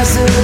desert